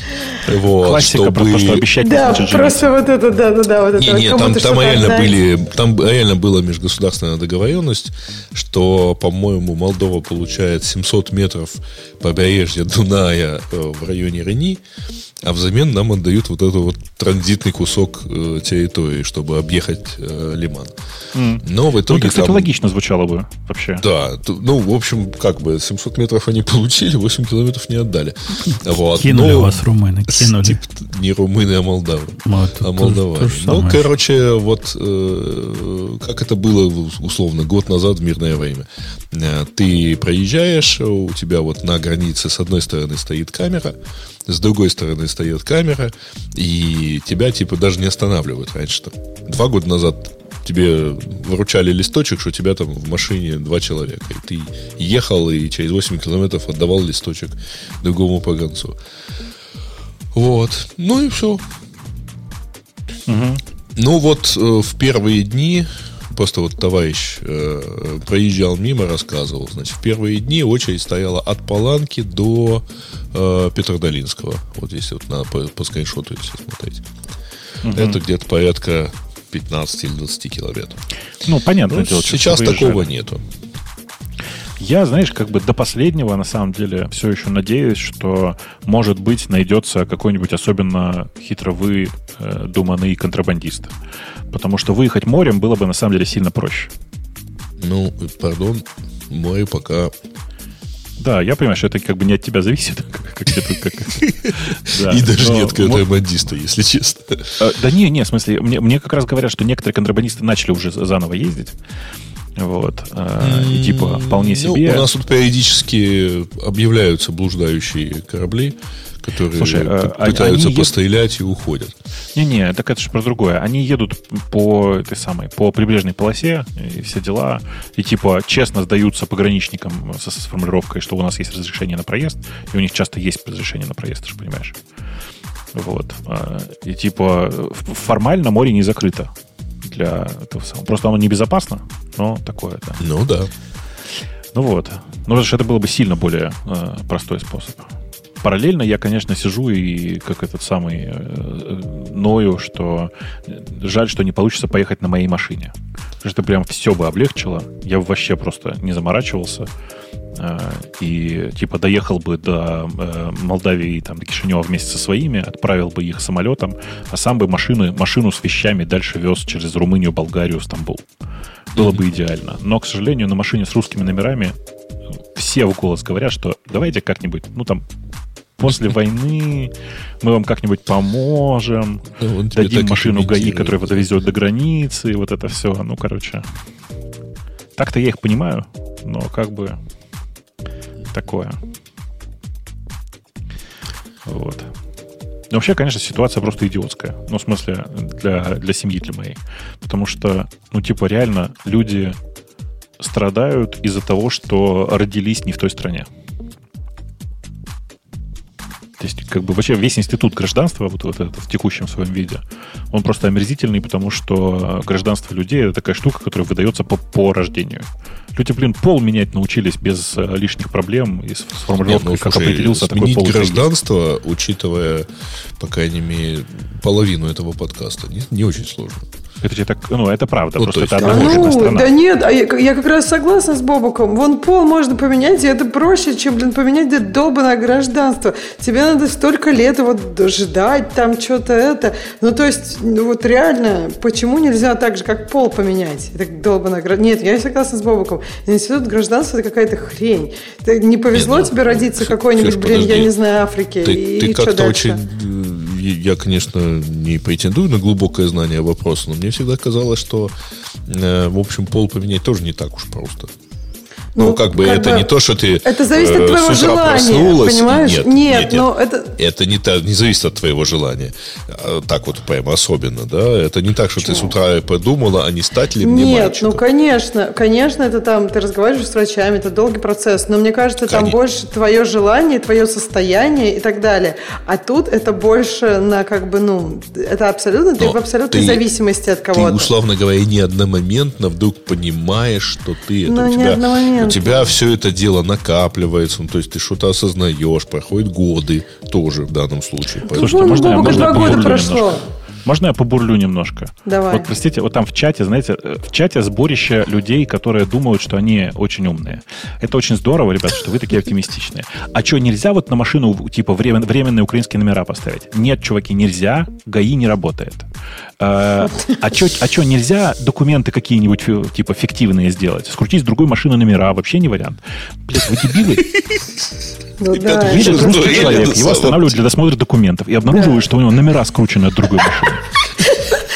Вот, Классика чтобы... про то, что обещать не Да, значит жениться. просто вот это, да-да-да, вот это. Не, вот не, там, там реально отдать. были, там реально была межгосударственная договоренность, что, по-моему, Молдова получает 700 метров побережья Дуная э, в районе Рени, а взамен нам отдают вот этот вот транзитный кусок э, территории, чтобы объехать э, Лиман. М. Но в Ну, итоге это, кстати, там- логично звучало бы вообще. Да, ну, в общем, как бы 700 метров они получили, 8 километров не отдали. Вот. Кинули но- вас румыны, кинули. Типа, не румыны, а молдавы. Вот, А то- молдаване. Ну, короче, вот э, как это было условно год назад в мирное время. Э, Ты проезжаешь, у тебя вот на границе с одной стороны стоит камера, с другой стороны стоит камера, и тебя типа даже не останавливают раньше. Там. Два года назад тебе выручали листочек, что у тебя там в машине два человека. И ты ехал и через 8 километров отдавал листочек другому поганцу. Вот. Ну и все. Ну вот э, в первые дни, просто вот товарищ э, проезжал мимо, рассказывал, значит, в первые дни очередь стояла от Паланки до э, Петродолинского. Вот если вот на, по, по скриншоту, если смотреть. Это где-то порядка 15 или 20 километров. Ну, понятное Ну, дело. сейчас такого нету. Я, знаешь, как бы до последнего, на самом деле, все еще надеюсь, что, может быть, найдется какой-нибудь особенно хитро выдуманный контрабандист. Потому что выехать морем было бы, на самом деле, сильно проще. Ну, пардон, море пока... Да, я понимаю, что это как бы не от тебя зависит. как- как это- как- да. И даже Но нет контрабандиста, если честно. Э, Да не, не, в смысле, мне, мне как раз говорят, что некоторые контрабандисты начали уже заново ездить. Вот. э, И типа вполне Ну, себе. у нас тут периодически объявляются блуждающие корабли, которые Слушай, э, п- пытаются они ед- пострелять и уходят. Не-не, так это же про другое. Они едут по этой самой, по прибрежной полосе и все дела, и типа честно сдаются пограничникам со, с формулировкой, что у нас есть разрешение на проезд, и у них часто есть разрешение на проезд, ты же понимаешь. Вот. А, И типа формально море не закрыто для этого самого. Просто оно небезопасно, но такое, да. Ну да. Ну вот. Ну, потому что это было бы сильно более э, простой способ. Параллельно я, конечно, сижу и как этот самый э, ною, что жаль, что не получится поехать на моей машине. Потому что прям все бы облегчило. Я бы вообще просто не заморачивался. Э, и типа доехал бы до э, Молдавии, там, до Кишинева вместе со своими, отправил бы их самолетом, а сам бы машины, машину с вещами дальше вез через Румынию, Болгарию, Стамбул. Было бы идеально. Но, к сожалению, на машине с русскими номерами все в голос говорят, что давайте как-нибудь, ну там, после войны мы вам как-нибудь поможем, тебе дадим машину ГАИ, которая вас довезет до границы, вот это все. Ну, короче. Так-то я их понимаю, но как бы такое. Вот. Но вообще, конечно, ситуация просто идиотская. Ну, в смысле, для, для семьи, для моей. Потому что, ну, типа, реально люди страдают из-за того, что родились не в той стране. То есть, как бы вообще весь институт гражданства, вот, вот это в текущем своем виде, он просто омерзительный, потому что гражданство людей это такая штука, которая выдается по, по рождению. Люди, блин, пол менять научились без э, лишних проблем и с формулировкой, Нет, ну, как слушай, определился такой сменить пол. у тебя есть. гражданство, учитывая, по крайней мере, половину этого подкаста, не, не очень сложно. Это тебе так, ну, это правда, Ну, просто то это есть, одна Ну, страна. да нет, а я, я как раз согласна с Бобуком. Вон пол можно поменять, и это проще, чем, блин, поменять долбанное гражданство. Тебе надо столько лет вот ждать там что-то это. Ну, то есть, ну, вот реально, почему нельзя так же, как пол поменять? Это долбанное гражданство. Нет, я согласна с Бобуком. Институт гражданства – это какая-то хрень. Ты, не повезло Нет, ну, тебе родиться в какой-нибудь, блин, я подожди. не знаю, Африке. Ты, и, ты и как-то дальше? очень... Я, конечно, не претендую на глубокое знание вопроса, но мне всегда казалось, что, э, в общем, пол поменять тоже не так уж просто. Ну, Ну, как бы как это бы не то, что ты это зависит э, от твоего с утра желания, проснулась. понимаешь? Нет, Нет, нет, но это- Это не, та- не зависит от твоего желания. А, Так вот прямо особенно, да? Это не так, что ты с утра подумала, а не стать ли мне Нет, мальчиком. ну конечно, конечно, это там ты разговариваешь с врачами, это долгий процесс, но мне кажется, там Конечно. больше твое желание, твое состояние и так далее. А тут это больше на как бы, ну, это абсолютно, ты Но в абсолютной ты- зависимости от Ты, кого-то. условно говоря, не одномоментно вдруг понимаешь, что ты это. Ну, у, тебя. У тебя все это дело накапливается, ну, то есть ты что-то осознаешь, проходят годы тоже в данном случае. Поэтому- Слушайте, Вон, можно, можно два года прошло. немножко? Можно я побурлю немножко? Давай. Вот, простите, вот там в чате, знаете, э, в чате сборище людей, которые думают, что они очень умные. Это очень здорово, ребята, что вы такие оптимистичные. А что, нельзя вот на машину, типа, времен- временные украинские номера поставить? Нет, чуваки, нельзя, ГАИ не работает. Э, А что, а чё, нельзя документы какие-нибудь, фи- типа, фиктивные сделать? Скрутить с другой машины номера, вообще не вариант. Блять, вы дебилы? Ну, Ребята, да, Едет что, русский человек, его останавливают для досмотра документов и обнаруживают, что у него номера скручены от другой машины.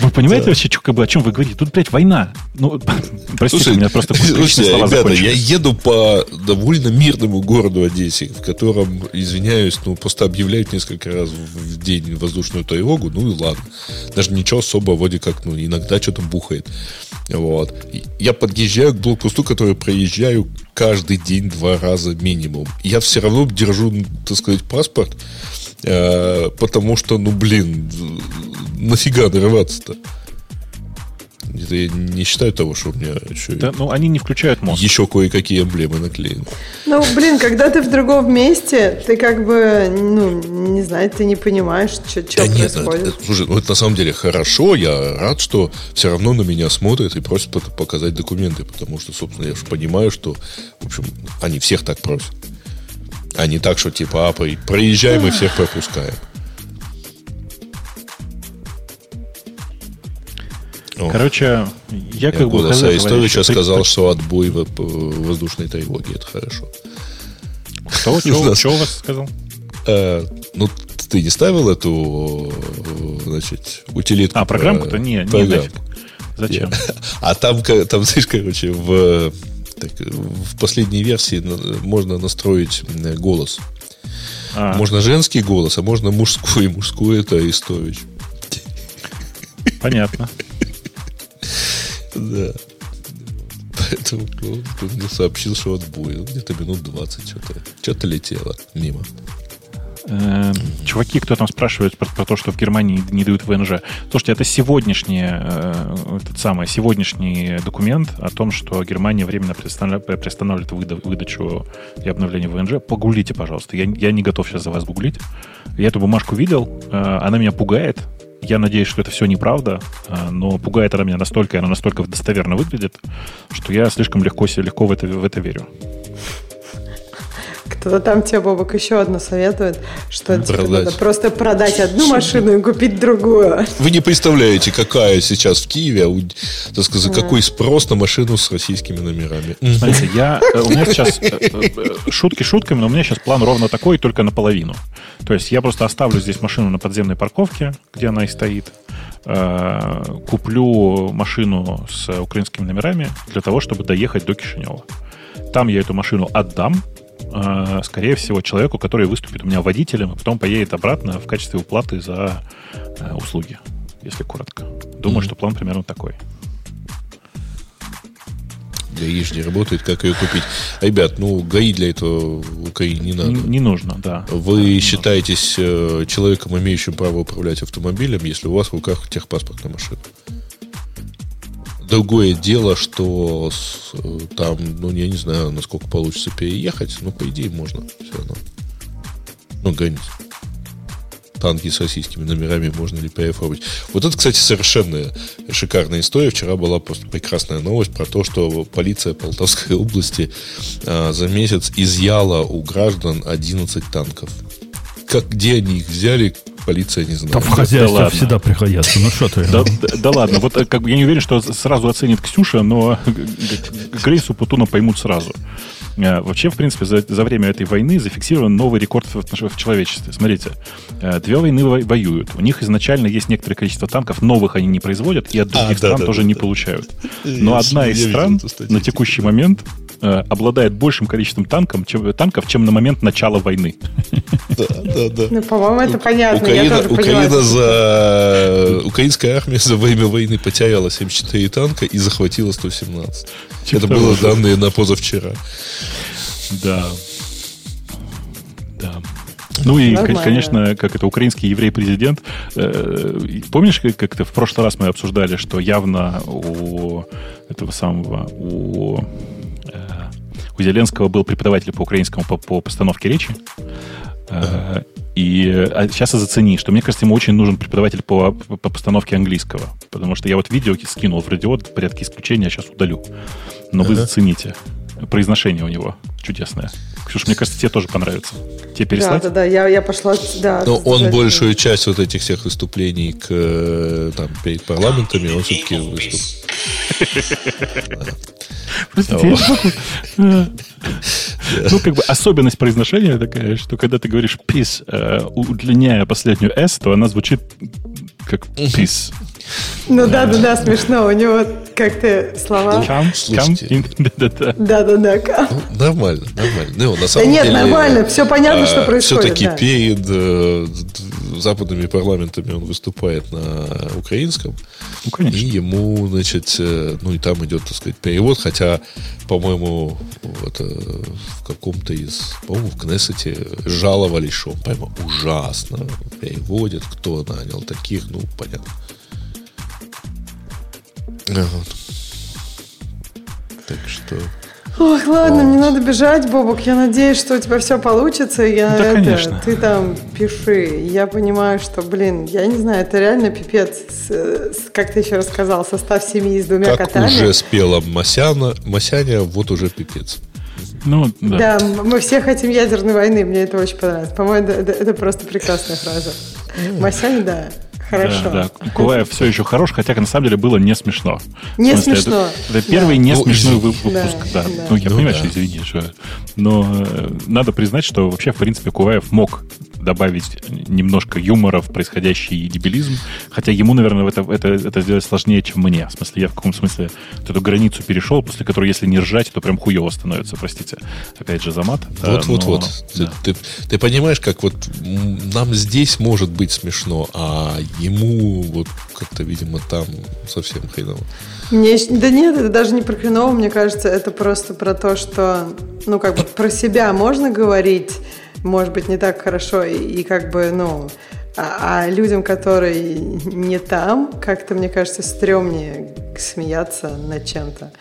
Вы понимаете вообще, чё, как бы, о чем вы говорите? Тут, блядь, война. Ну, простите, Слушай, у меня просто слушайте, слова ребята, я еду по довольно мирному городу Одессе, в котором, извиняюсь, ну, просто объявляют несколько раз в день воздушную тревогу, ну и ладно. Даже ничего особо, вроде как, ну, иногда что-то бухает. Вот. Я подъезжаю к блокпосту, который проезжаю каждый день два раза минимум. Я все равно держу, так сказать, паспорт, потому что, ну, блин, нафига нарываться-то? Это я не считаю того, что у меня еще, Да, ну, они не включают мозг. еще кое-какие эмблемы наклеены. Ну, блин, когда ты в другом месте, ты как бы, ну, не знаю, ты не понимаешь, что Да нет, происходит. это- слушай, ну это на самом деле хорошо, я рад, что все равно на меня смотрят и просят пок- показать документы, потому что, собственно, я же понимаю, что, в общем, они всех так просят. А не так, что типа, а, проезжаем и всех пропускаем. Короче, я я как бы... голос хз, Арестовича товарищи, сказал, что отбой в- в воздушной тревоге, это хорошо. Нас- что у вас сказал? Э, ну, ты не ставил эту, э, значит, утилитку? А, про- программку-то? Не, не нафиг. Зачем? А там, там, знаешь, короче, в, так, в последней версии можно настроить м, голос. А, Можно женский голос, а можно мужской. Мужской это Арестович. Понятно. Да. Поэтому он мне сообщил, что отбой. Ну, Где-то минут 20 что-то. Что-то летело мимо. Э, Чуваки, кто там спрашивает про, про то, что в Германии не дают ВНЖ. Слушайте, это сегодняшний, э, этот самый, сегодняшний документ о том, что Германия временно приостанавливает, выда- выдачу и обновление ВНЖ. Погуглите, пожалуйста. Я, я не готов сейчас за вас гуглить. Я эту бумажку видел. э, Она меня пугает. Я надеюсь, что это все неправда, э, но пугает она меня настолько, и она настолько достоверно выглядит, что я слишком легко, легко в, это, в это верю. Кто-то там тебе, Бобок, еще одно советует, что тебе Продать. надо просто продать одну машину и купить другую. Вы не представляете, какая сейчас в Киеве, так сказать, какой спрос на машину с российскими номерами. Смотрите, я, э, у меня сейчас э, э, шутки шутками, но у меня сейчас план ровно такой, только наполовину. То есть я просто оставлю здесь машину на подземной парковке, где она и стоит, куплю машину с украинскими номерами для того, чтобы доехать до Кишинева. Там я эту машину отдам, э, скорее всего, человеку, который выступит у меня водителем, и потом поедет обратно в качестве уплаты за э, услуги, если коротко. Думаю, Мгм. что план примерно такой. гаиш не работает, как ее купить. Ребят, ну, ГАИ для этого в Украине не надо. Не, не нужно, да. Вы Не считаетесь э, человеком, имеющим право управлять автомобилем, если у вас в руках техпаспорт на машину. Другое дело, что с, э, там, ну, я не знаю, насколько получится переехать, но, по идее, можно все равно. Ну, гонить. Танки с российскими номерами можно ли переоформить. Вот это, кстати, совершенно шикарная история. Вчера была просто прекрасная новость про то, что полиция Полтавской области а, за месяц изъяла у граждан 11 танков. Как, где они их взяли, полиция не знает. Там в хозяйстве ладно. всегда пригодятся. Ну что ты? Да, да, да ладно, вот э, как бы я не уверен, что сразу оценит Ксюша, но Грейсу Путуна поймут сразу. Э, Вообще, в принципе, за, за время этой войны зафиксирован новый рекорд в, в человечестве. Смотрите, э, две войны во- воюют. У них изначально есть некоторое количество танков, новых они не производят, и от других А, да, стран да, тоже да, не да. получают. Я Но с- одна я из стран на текущий момент э, обладает большим количеством танков, чем, танков, чем на момент начала войны. Да, да, да. Ну, по-моему, это понятно. я Украина, тоже Украина за... Украинская армия за время войны потеряла 74 танка и захватила 117. Типа Это было данные на позавчера. Да. Да. Ну и, Нормально. конечно, как это украинский еврей-президент. э, помнишь, как, как это в прошлый раз мы обсуждали, что явно у этого самого у, э, у Зеленского был преподаватель по украинскому по, по постановке речи. Э, И а сейчас зацени, что мне кажется, ему очень нужен преподаватель по, по постановке английского. Потому что я вот видео скинул в радиот в порядке исключения, а сейчас удалю. Но вы зацените. Произношение у него чудесное. Ксюша, мне кажется, тебе тоже понравится. Тебе Да, переслать? да, да, я, я пошла, да. Но он большую часть вот этих всех выступлений к, э, там, перед парламентами, он все-таки выступ. Простите, могу. Ну, как бы особенность произношения такая, что когда ты говоришь пис, э, удлиняя последнюю S, то она звучит как пис. Ну да, да, да, смешно. У него как-то слова. Кам, кам, слушайте. да-да-да. Да, да, да. ка- Ну, нормально, нормально. Ну, на Да нет, деле, нормально, все понятно, что происходит. Все-таки да. перед э, западными парламентами он выступает на украинском. Ну, И конечно. ему, значит, э, ну и там идет, так сказать, перевод, хотя, по-моему, вот, э, в каком-то из, по-моему, в Кнессете жаловались, что он прямо ужасно переводит, кто нанял таких, ну, понятно. Вот. Так что... Ох, ладно, мне надо бежать, Бобок. Я надеюсь, что у тебя все получится. Я, Да, это, конечно. Ты там пиши. Я понимаю, что, блин, я не знаю, это реально пипец. С- с- как ты еще рассказал, состав семьи с двумя Как котами. уже спела Масяна, Масяня, вот уже пипец. Ну, да. Да, мы все хотим ядерной войны. Мне это очень понравилось. По-моему, это, это- это просто прекрасная фраза. Масянь, да. Хорошо. Да, да. Куваев все еще хорош, хотя на самом деле было не смешно. Не смысле, смешно. Это, это первый не Ну, смешной вы- выпуск. Да, Да, да. Ну, я Ну, понимаю, да. что извини, что... Но э, надо признать, что вообще, в принципе, Куваев мог добавить немножко юмора в происходящий дебилизм, хотя ему, наверное, это, это, это сделать сложнее, чем мне. В смысле, я в каком смысле вот эту границу перешел, после которой, если не ржать, то прям хуево становится, простите. Опять же, за мат. Э, Вот, вот, вот. Ты, да. ты- ты понимаешь, как вот нам здесь может быть смешно, а ему вот как-то, видимо, там совсем хреново. Мне, да нет, это даже не про хреново, мне кажется, это просто про то, что, ну, как бы про себя можно говорить, может быть, не так хорошо, и, и как бы, ну, а, а людям, которые не там, как-то, мне кажется, стрёмнее смеяться над чем-то.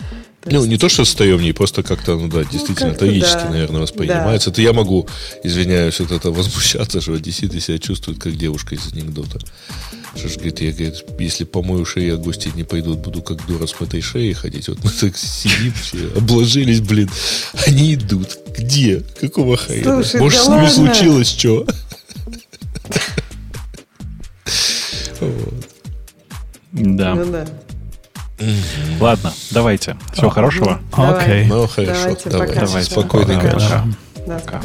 Ну, не то, что стоемнее, просто как-то, ну да, действительно, как-то трагически, да. наверное, воспринимается. Это я могу, извиняюсь, от этого возмущаться, что одесситы себя чувствуют как девушка из анекдота. Что ж, говорит, я, говорит, если по мою шее гости не пойдут, буду как дура с этой шеей ходить. Вот мы так сидим все, обложились, блин. Они идут. Где? Какого хрена? Слушай, Может, да с ними ладно. случилось что? Да. Ладно, давайте. Всего хорошего. Окей. Ну, хорошо, Давайте. Давайте. Спокойной Пока, ночи. да. Пока.